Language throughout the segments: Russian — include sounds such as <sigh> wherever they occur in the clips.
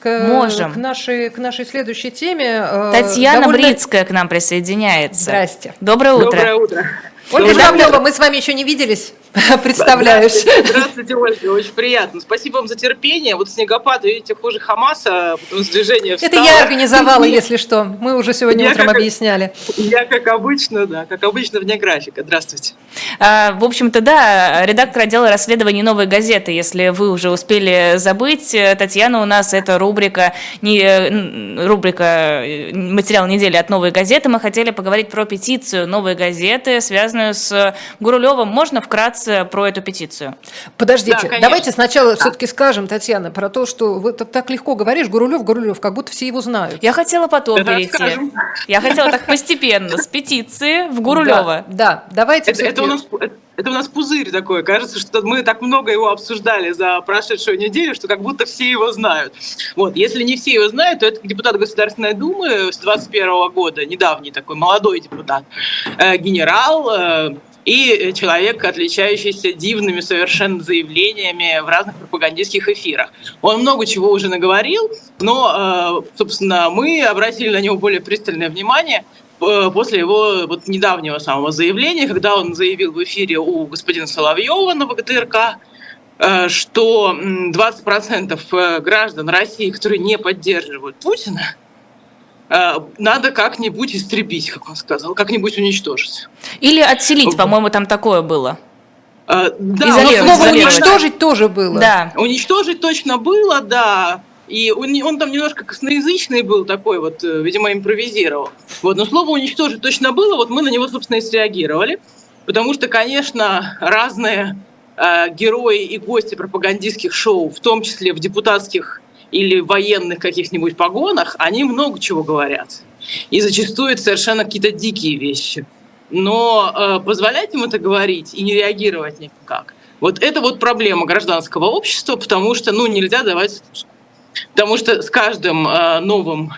к, Можем. к, нашей, к нашей следующей теме. Э, Татьяна Довольно... Брицкая к нам присоединяется. Здрасте. Доброе утро. Доброе утро. Ольга Журавлева, мы с вами еще не виделись. <laughs> Представляюсь. Здравствуйте, здравствуйте, Ольга, очень приятно. Спасибо вам за терпение. Вот снегопад, видите, хуже Хамаса, потому что движение встало. Это я организовала, если что. Мы уже сегодня я утром как, объясняли. Я, как обычно, да, как обычно, вне графика. Здравствуйте. А, в общем-то, да, редактор отдела расследований «Новой газеты», если вы уже успели забыть, Татьяна у нас, это рубрика, не, рубрика «Материал недели» от «Новой газеты». Мы хотели поговорить про петицию «Новой газеты», связанную с Гурулевым. Можно вкратце вкратце про эту петицию. Подождите, да, давайте сначала да. все-таки скажем, Татьяна, про то, что вы так легко говоришь, Гурулев, Гурулев, как будто все его знают. Я хотела потом это перейти. Скажем. Я хотела так постепенно, с петиции в Гурулева. Да, да. давайте это, это у нас это у нас пузырь такой. Кажется, что мы так много его обсуждали за прошедшую неделю, что как будто все его знают. Вот. Если не все его знают, то это депутат Государственной Думы с 21 года, недавний такой молодой депутат, э, генерал, э, и человек, отличающийся дивными совершенно заявлениями в разных пропагандистских эфирах. Он много чего уже наговорил, но, э, собственно, мы обратили на него более пристальное внимание э, после его вот недавнего самого заявления, когда он заявил в эфире у господина Соловьева на ВГТРК, э, что 20% граждан России, которые не поддерживают Путина, Э, надо как-нибудь истребить, как он сказал, как-нибудь уничтожить. Или отселить, по-моему, там такое было. А, да, но слово уничтожить тоже было. Да. Уничтожить точно было, да. И он, он там немножко косноязычный был такой вот, э, видимо, импровизировал. Вот, но слово уничтожить точно было, вот мы на него, собственно, и среагировали. Потому что, конечно, разные э, герои и гости пропагандистских шоу, в том числе в депутатских или военных каких-нибудь погонах, они много чего говорят. И зачастую это совершенно какие-то дикие вещи. Но э, позволять им это говорить и не реагировать никак, вот это вот проблема гражданского общества, потому что ну, нельзя давать спуску. Потому что с каждым э, новым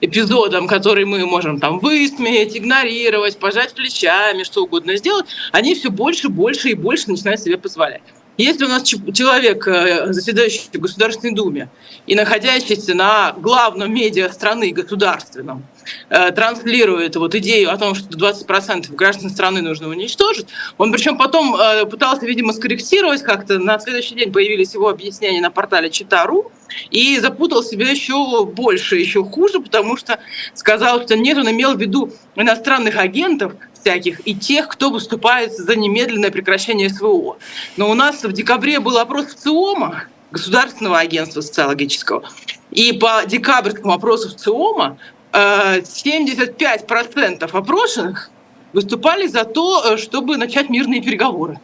эпизодом, который мы можем там высмеять, игнорировать, пожать плечами, что угодно сделать, они все больше, больше и больше начинают себе позволять. Если у нас человек, э, заседающий в Государственной Думе и находящийся на главном медиа страны, государственном, э, транслирует вот идею о том, что 20% граждан страны нужно уничтожить, он причем потом э, пытался, видимо, скорректировать как-то, на следующий день появились его объяснения на портале Читару, и запутал себя еще больше, еще хуже, потому что сказал, что нет, он имел в виду иностранных агентов, всяких и тех, кто выступает за немедленное прекращение СВО. Но у нас в декабре был опрос в ЦИОМа, Государственного агентства социологического, и по декабрьскому опросу в ЦИОМа 75% э, опрошенных выступали за то, э, чтобы начать мирные переговоры.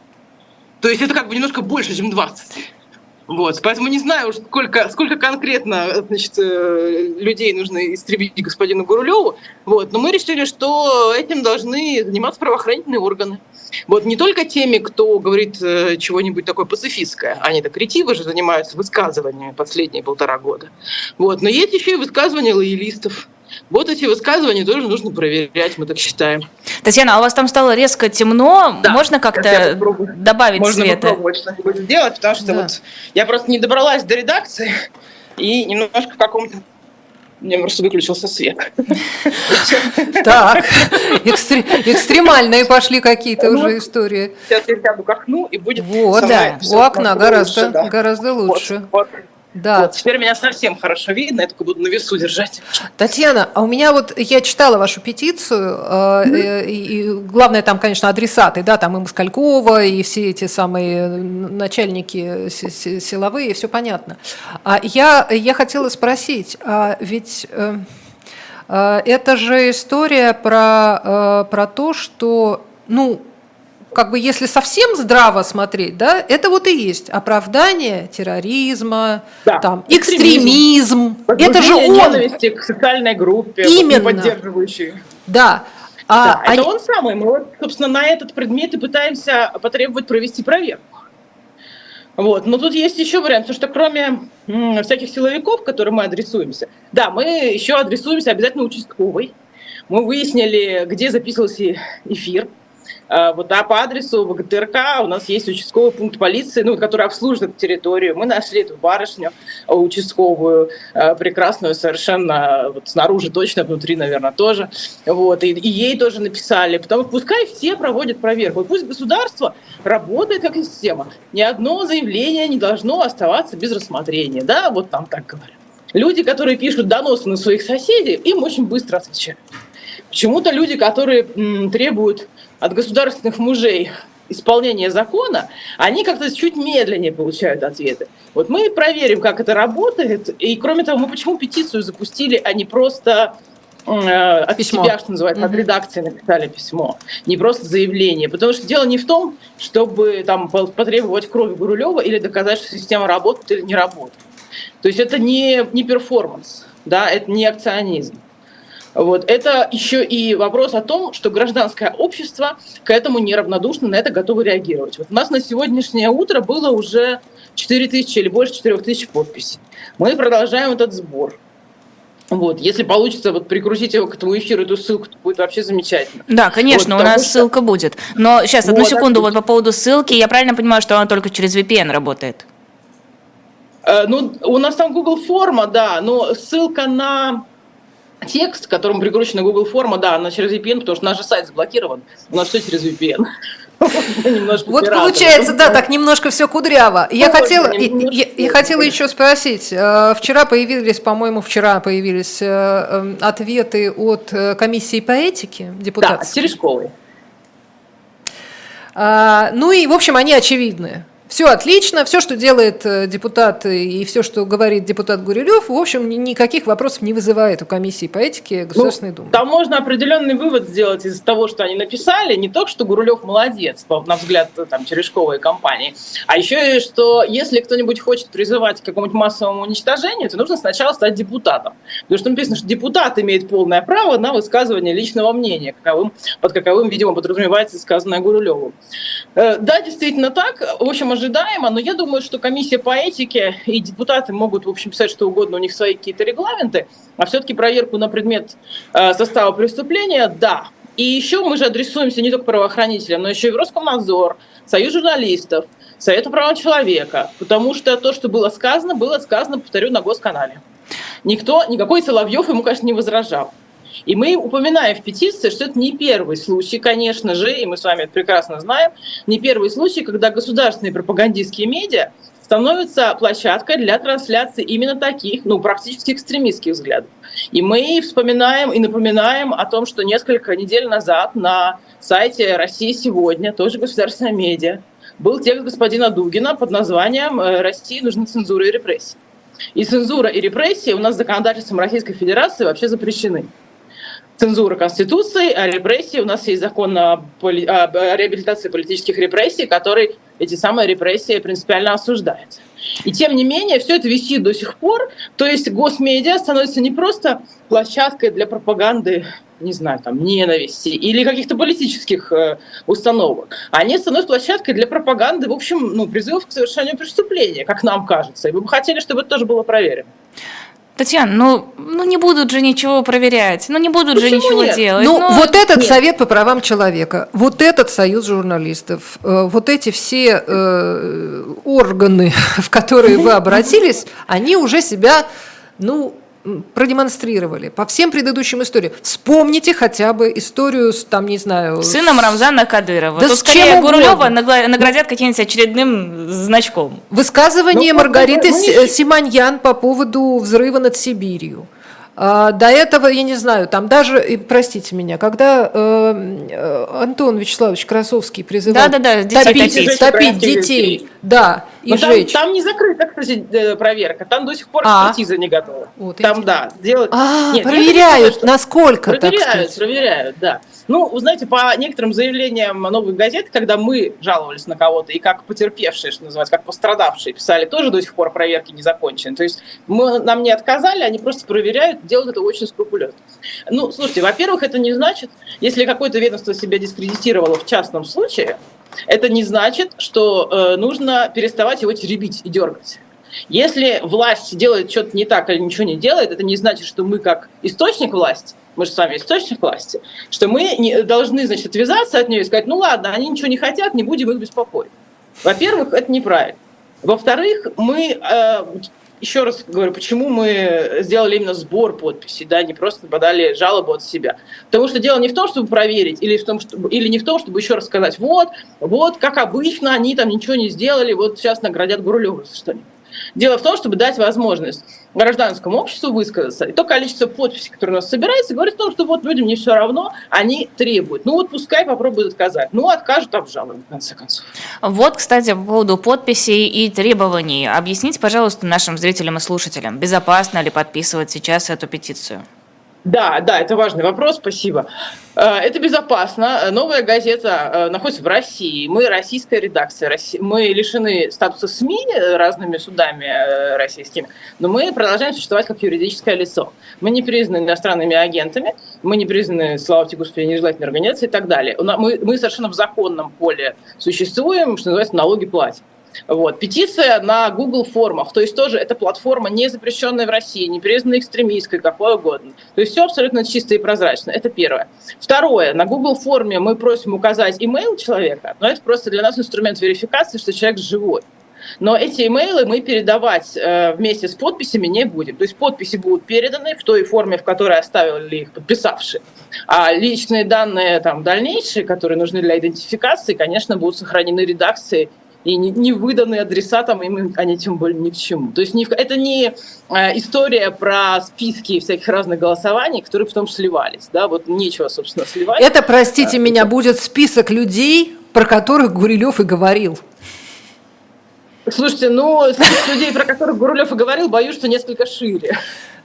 То есть это как бы немножко больше, чем 20. Вот, поэтому не знаю, сколько, сколько конкретно значит, э, людей нужно истребить господину Гурулеву, вот, но мы решили, что этим должны заниматься правоохранительные органы. Вот не только теми, кто говорит чего-нибудь такое пацифистское, они-то кретивы же занимаются высказываниями последние полтора года, вот, но есть еще и высказывания лоялистов, вот эти высказывания тоже нужно проверять, мы так считаем. Татьяна, а у вас там стало резко темно. Да, Можно как-то добавить Можно света? Можно попробовать что-нибудь сделать, потому что да. вот я просто не добралась до редакции и немножко в каком-то меня просто выключился свет. <laughs> Так, экстремальные пошли какие-то уже ну, истории. Сейчас я сяду к окну и будет... Вот, да, у окна гораздо лучше. Да. Вот, теперь меня совсем хорошо видно, я только буду на весу держать. Татьяна, а у меня вот, я читала вашу петицию, э, и, и главное там, конечно, адресаты, да, там и Москалькова, и все эти самые начальники силовые, все понятно. А я, я хотела спросить, а ведь... Э, э, это же история про, э, про то, что, ну, как бы если совсем здраво смотреть, да, это вот и есть оправдание терроризма, да. там, экстремизм. экстремизм. Это же он. ненависти к социальной группе, Именно. поддерживающей. Да. А, да, это а... он самый. Мы, вот, собственно, на этот предмет и пытаемся потребовать провести проверку. Вот. Но тут есть еще вариант, потому что кроме м, всяких силовиков, к которым мы адресуемся, да, мы еще адресуемся обязательно участковой. Мы выяснили, где записывался эфир, вот а по адресу ВГТРК у нас есть участковый пункт полиции, ну, который обслуживает территорию. Мы нашли эту барышню участковую, прекрасную совершенно, вот снаружи точно, внутри, наверное, тоже. Вот, и, и ей тоже написали, потому что пускай все проводят проверку. Вот пусть государство работает как система. Ни одно заявление не должно оставаться без рассмотрения. Да, вот там так говорят. Люди, которые пишут доносы на своих соседей, им очень быстро отвечают. Почему-то люди, которые м, требуют от государственных мужей исполнения закона, они как-то чуть медленнее получают ответы. Вот мы проверим, как это работает. И кроме того, мы почему петицию запустили, а не просто э, от письмо. себя, что называется, mm-hmm. от редакции написали письмо, не просто заявление. Потому что дело не в том, чтобы там потребовать крови Гурулева или доказать, что система работает или не работает. То есть это не, не перформанс, да, это не акционизм. Вот. Это еще и вопрос о том, что гражданское общество к этому неравнодушно, на это готово реагировать. Вот у нас на сегодняшнее утро было уже 4 тысячи или больше 4 тысяч подписей. Мы продолжаем этот сбор. Вот, если получится вот прикрутить его к этому эфиру, эту ссылку, то будет вообще замечательно. Да, конечно, вот, у нас что... ссылка будет. Но сейчас, одну вот, секунду, вот по поводу ссылки. Я правильно понимаю, что она только через VPN работает? Э, ну, у нас там Google форма, да, но ссылка на текст, к которому прикручена Google форма, да, она через VPN, потому что наш же сайт заблокирован. У нас все через VPN. <laughs> Вот получается, да, так немножко все кудряво. Я хотела, я хотела еще спросить. Э, вчера появились, по-моему, вчера появились э, эм, ответы от комиссии по этике депутатов. Да, Терешковой. А, ну и, в общем, они очевидны. Все отлично, все, что делает э, депутат и все, что говорит депутат Гурилев, в общем, никаких вопросов не вызывает у комиссии по этике Государственной ну, Думы. Там можно определенный вывод сделать из того, что они написали, не только, что Гурилев молодец, на взгляд там, Черешковой компании, а еще и, что если кто-нибудь хочет призывать к какому-нибудь массовому уничтожению, то нужно сначала стать депутатом. Потому что написано, что депутат имеет полное право на высказывание личного мнения, каковым, под каковым, видимо, подразумевается сказанное Гурилевым. Э, да, действительно так. В общем, ожидаемо, но я думаю, что комиссия по этике и депутаты могут, в общем, писать что угодно, у них свои какие-то регламенты, а все-таки проверку на предмет э, состава преступления, да. И еще мы же адресуемся не только правоохранителям, но еще и в Роскомнадзор, Союз журналистов, Совету права человека, потому что то, что было сказано, было сказано, повторю, на госканале. Никто, никакой Соловьев ему, конечно, не возражал. И мы упоминаем в петиции, что это не первый случай, конечно же, и мы с вами это прекрасно знаем, не первый случай, когда государственные пропагандистские медиа становятся площадкой для трансляции именно таких, ну, практически экстремистских взглядов. И мы вспоминаем и напоминаем о том, что несколько недель назад на сайте «Россия сегодня», тоже государственная медиа, был текст господина Дугина под названием э, «России нужны цензура и репрессии». И цензура и репрессии у нас законодательством Российской Федерации вообще запрещены цензура Конституции, а репрессии. У нас есть закон о, поли... о реабилитации политических репрессий, который эти самые репрессии принципиально осуждает. И тем не менее, все это висит до сих пор. То есть госмедиа становится не просто площадкой для пропаганды, не знаю, там, ненависти или каких-то политических э, установок. Они становятся площадкой для пропаганды, в общем, ну, призывов к совершению преступления, как нам кажется. И мы бы хотели, чтобы это тоже было проверено. Татьяна, ну, ну не будут же ничего проверять, ну не будут Почему же ничего нет? делать. Ну, ну вот этот нет. совет по правам человека, вот этот союз журналистов, э, вот эти все э, органы, <laughs> в которые вы обратились, они уже себя, ну, продемонстрировали по всем предыдущим историям. Вспомните хотя бы историю с, там, не знаю... Сыном Рамзана Кадырова. Да Тут скорее Гурулева наградят каким-нибудь очередным значком. Высказывание ну, Маргариты мы, мы... Симоньян по поводу взрыва над Сибирью. А, до этого, я не знаю, там даже, простите меня, когда э, э, Антон Вячеславович Красовский призывал да, да, да, топить, топить, топить детей, да, и Но жечь. Там, там не закрыта, кстати, э, проверка, там до сих пор а. экспертиза не готова. Вот, там, да, делать... А, Нет, проверяют, что... насколько, Проверяют, проверяют, да. Ну, вы знаете, по некоторым заявлениям новых газет, когда мы жаловались на кого-то, и как потерпевшие, что называется, как пострадавшие писали, тоже до сих пор проверки не закончены. То есть мы, нам не отказали, они просто проверяют, делают это очень скрупулезно. Ну, слушайте, во-первых, это не значит, если какое-то ведомство себя дискредитировало в частном случае, это не значит, что э, нужно переставать его теребить и дергать. Если власть делает что-то не так или ничего не делает, это не значит, что мы как источник власти, мы же с вами источник власти, что мы не, должны, значит, отвязаться от нее и сказать, ну ладно, они ничего не хотят, не будем их беспокоить. Во-первых, это неправильно. Во-вторых, мы э, еще раз говорю, почему мы сделали именно сбор подписей, да, не просто подали жалобу от себя. Потому что дело не в том, чтобы проверить, или, в том, чтобы, или не в том, чтобы еще раз сказать, вот, вот, как обычно, они там ничего не сделали, вот сейчас наградят Гурулева что-нибудь. Дело в том, чтобы дать возможность гражданскому обществу высказаться. И то количество подписей, которое у нас собирается, говорит о том, что вот людям не все равно, они требуют. Ну вот пускай попробуют отказать. Ну, откажут, обжалуют, в конце концов. Вот, кстати, по поводу подписей и требований. Объясните, пожалуйста, нашим зрителям и слушателям, безопасно ли подписывать сейчас эту петицию? Да, да, это важный вопрос, спасибо. Э, это безопасно. Новая газета э, находится в России. Мы российская редакция. Мы лишены статуса СМИ разными судами э, российскими, но мы продолжаем существовать как юридическое лицо. Мы не признаны иностранными агентами, мы не признаны, слава тебе, Господи, нежелательной организацией и так далее. Мы, мы совершенно в законном поле существуем, что называется, налоги платим. Вот. Петиция на Google формах, то есть тоже эта платформа не запрещенная в России, не признанная экстремистской, какой угодно. То есть все абсолютно чисто и прозрачно. Это первое. Второе. На Google форме мы просим указать имейл человека, но это просто для нас инструмент верификации, что человек живой. Но эти имейлы мы передавать э, вместе с подписями не будем. То есть подписи будут переданы в той форме, в которой оставили их подписавшие. А личные данные там, дальнейшие, которые нужны для идентификации, конечно, будут сохранены редакцией и не, не выданные адресатам, им они тем более ни к чему. То есть не, это не э, история про списки всяких разных голосований, которые потом сливались. Да? Вот нечего, собственно, сливать. Это, простите а, меня, это... будет список людей, про которых Гурилев и говорил. Слушайте, ну, список людей, про которых Гурилев и говорил, боюсь, что несколько шире.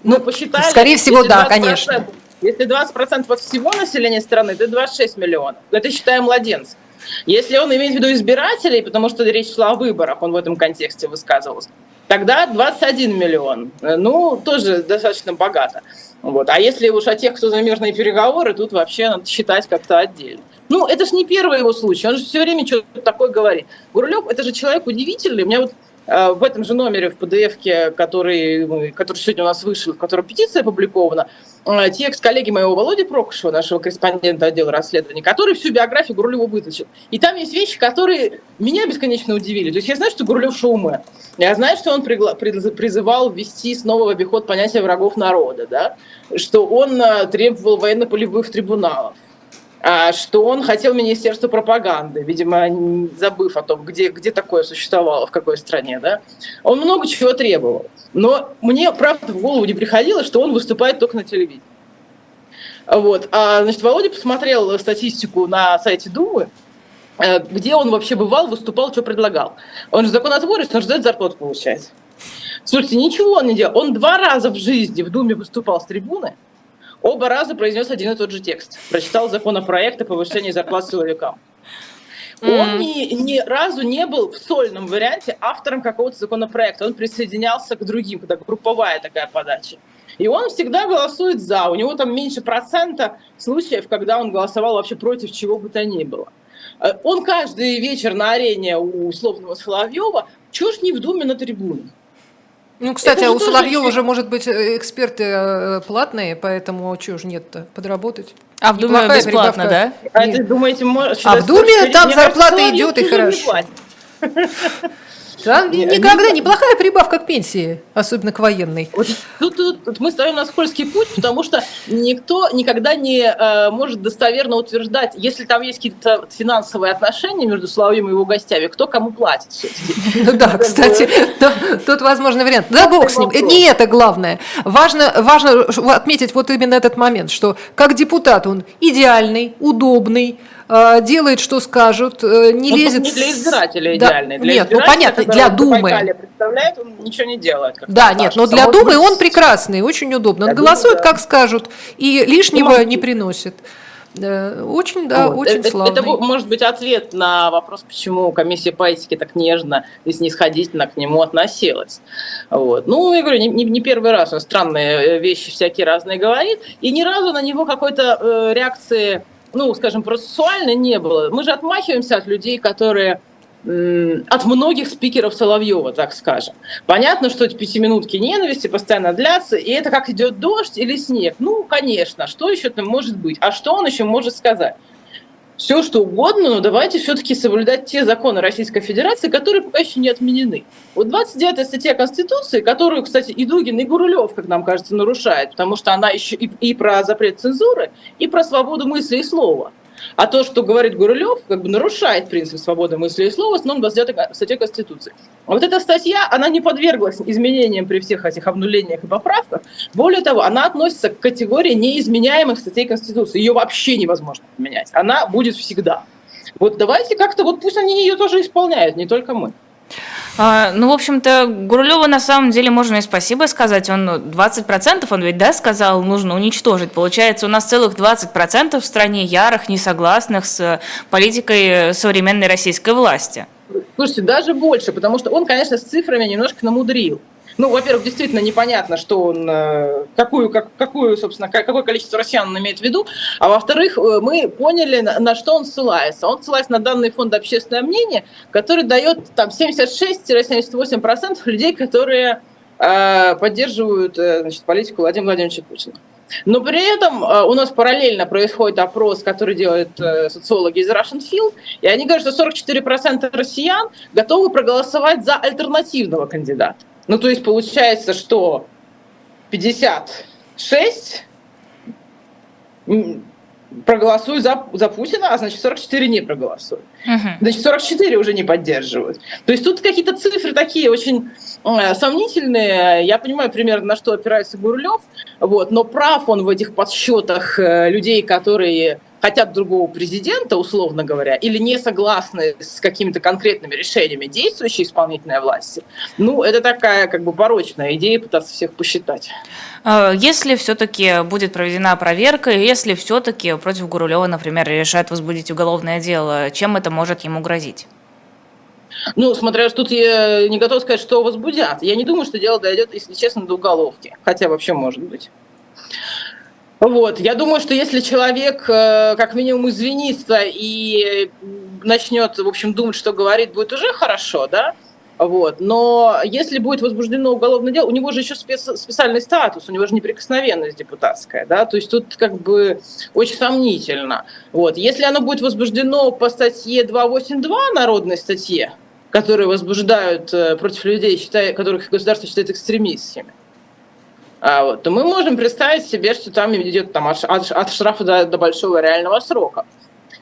Ну, Мы посчитали. Скорее всего, да, конечно. Если 20% от всего населения страны, это 26 миллионов. Это считаем младенцев. Если он имеет в виду избирателей, потому что речь шла о выборах, он в этом контексте высказывался, тогда 21 миллион. Ну, тоже достаточно богато. Вот. А если уж о тех, кто за мирные переговоры, тут вообще надо считать как-то отдельно. Ну, это же не первый его случай, он же все время что-то такое говорит. Гурлев, это же человек удивительный. У меня вот Э, в этом же номере в PDF, который, который сегодня у нас вышел, в котором петиция опубликована, э, текст коллеги моего Володи Прокушева, нашего корреспондента отдела расследований, который всю биографию Гурлева вытащил. И там есть вещи, которые меня бесконечно удивили. То есть я знаю, что Гурлев шоумен. Я знаю, что он призывал ввести снова в обиход понятие врагов народа, да? что он э, требовал военно-полевых трибуналов, что он хотел Министерство пропаганды, видимо, забыв о том, где, где такое существовало, в какой стране. Да? Он много чего требовал. Но мне, правда, в голову не приходило, что он выступает только на телевидении. Вот. А, значит, Володя посмотрел статистику на сайте Думы, э, где он вообще бывал, выступал, что предлагал. Он же законотворец, он же за зарплату получает. Слушайте, ничего он не делал. Он два раза в жизни в Думе выступал с трибуны, Оба раза произнес один и тот же текст. Прочитал законопроект о повышении зарплат силовикам. Он ни, ни разу не был в сольном варианте автором какого-то законопроекта. Он присоединялся к другим, когда групповая такая подача. И он всегда голосует за. У него там меньше процента случаев, когда он голосовал вообще против чего бы то ни было. Э, он каждый вечер на арене у условного Соловьева, чушь не в Думе на трибуне. Ну, кстати, а у Соловьева уже, может быть, э, эксперты э, платные, поэтому чего же нет-то, подработать? А в Думе бесплатно, да? А, думаете, а в Думе там зарплата идет и хорошо. Там не, никогда не, неплохая прибавка к пенсии, особенно к военной. Вот тут, тут, тут мы стоим на скользкий путь, потому что никто никогда не э, может достоверно утверждать, если там есть какие-то финансовые отношения между Соловьем и его гостями, кто кому платит Ну да, кстати, тут возможный вариант. Да бог с ним, не это главное. Важно, важно отметить вот именно этот момент, что как депутат он идеальный, удобный, делает, что скажут, э, не он лезет... Не для избирателя идеальный. Да. Для нет, ну понятно, для Думы. представляет, он ничего не делает. Да, нет, но для Думы он прекрасный, очень удобно. Он голосует, да. как скажут, и лишнего не приносит. Очень, да, вот. очень это, славный. Это может быть ответ на вопрос, почему комиссия по этике так нежно и снисходительно к нему относилась. Вот. Ну, я говорю, не, не первый раз он странные э, вещи всякие разные говорит, и ни разу на него какой-то э, реакции ну, скажем, процессуально не было. Мы же отмахиваемся от людей, которые от многих спикеров Соловьева, так скажем. Понятно, что эти пятиминутки ненависти постоянно длятся, и это как идет дождь или снег. Ну, конечно, что еще там может быть? А что он еще может сказать? Все, что угодно, но давайте все-таки соблюдать те законы Российской Федерации, которые пока еще не отменены. Вот 29 статья Конституции, которую, кстати, и Дугин, и Гурулев, как нам кажется, нарушает, потому что она еще и, и про запрет цензуры, и про свободу мысли и слова. А то, что говорит Гурулев, как бы нарушает принцип свободы мысли и слова, основном 29 статье Конституции. А вот эта статья, она не подверглась изменениям при всех этих обнулениях и поправках. Более того, она относится к категории неизменяемых статей Конституции. Ее вообще невозможно поменять. Она будет всегда. Вот давайте как-то, вот пусть они ее тоже исполняют, не только мы. А, ну, в общем-то, Гурулеву на самом деле можно и спасибо сказать. Он 20% он ведь, да, сказал, нужно уничтожить. Получается, у нас целых 20% в стране ярых, несогласных с политикой современной российской власти. Слушайте, даже больше, потому что он, конечно, с цифрами немножко намудрил. Ну, во-первых, действительно непонятно, что он, э, какую, как, какую, собственно, какое количество россиян он имеет в виду. А во-вторых, э, мы поняли, на, что он ссылается. Он ссылается на данные фонда «Общественное мнение», который дает там 76-78% людей, которые э, поддерживают значит, политику Владимира Владимировича Путина. Но при этом у нас параллельно происходит опрос, который делают социологи из Russian Field, и они говорят, что 44% россиян готовы проголосовать за альтернативного кандидата. Ну, то есть получается, что 56 проголосуют за, за Путина, а значит 44 не проголосуют. Uh-huh. Значит, 44 уже не поддерживают. То есть тут какие-то цифры такие очень э, сомнительные. Я понимаю примерно, на что опирается Гурлев, вот, но прав он в этих подсчетах э, людей, которые хотят другого президента, условно говоря, или не согласны с какими-то конкретными решениями действующей исполнительной власти, ну, это такая как бы порочная идея пытаться всех посчитать. А, если все-таки будет проведена проверка, если все-таки против Гурулева, например, решат возбудить уголовное дело, чем это может ему грозить? Ну, смотря, тут я не готов сказать, что возбудят. Я не думаю, что дело дойдет, если честно, до уголовки. Хотя вообще может быть. Вот. Я думаю, что если человек э, как минимум извинится и начнет, в общем, думать, что говорит, будет уже хорошо, да? Вот. Но если будет возбуждено уголовное дело, у него же еще спец, специальный статус, у него же неприкосновенность депутатская, да, то есть тут как бы очень сомнительно. Вот. Если оно будет возбуждено по статье 282, народной статье, которые возбуждают э, против людей, считая, которых государство считает экстремистами, а, вот, то мы можем представить себе, что там идет там, от, от, от штрафа до, до большого реального срока.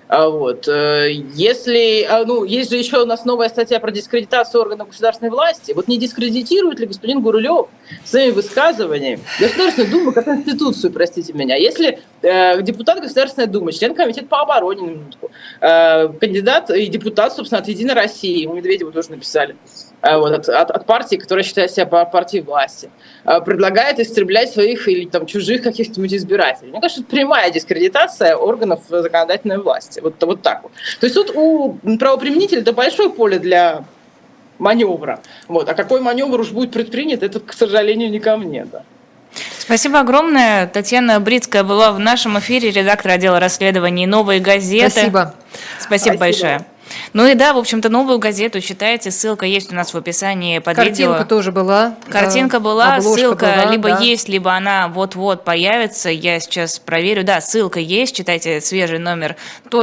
А, вот. Э, если, а, ну, есть же еще у нас новая статья про дискредитацию органов государственной власти. Вот не дискредитирует ли господин Гурулев своими высказываниями Государственную Думу как Конституцию, простите меня? Если э, депутат Государственной Думы, член комитета по обороне, э, кандидат и депутат, собственно, от «Единой России», у Медведева тоже написали, э, вот, от, от, от партии, которая считает себя партией власти, э, предлагает истреблять своих или там чужих каких-нибудь избирателей. Мне кажется, это прямая дискредитация органов законодательной власти. Вот, вот так вот. То есть тут у правоприменителя это большое поле для маневра. Вот. А какой маневр уж будет предпринят, это, к сожалению, не ко мне. Да. Спасибо огромное. Татьяна Брицкая была в нашем эфире, редактор отдела расследований «Новые газеты». Спасибо. Спасибо, Спасибо. большое. Ну и да, в общем-то, новую газету читайте, ссылка есть у нас в описании под Картинка видео. Картинка тоже была. Картинка была, ссылка была, либо да. есть, либо она вот-вот появится. Я сейчас проверю. Да, ссылка есть, читайте свежий номер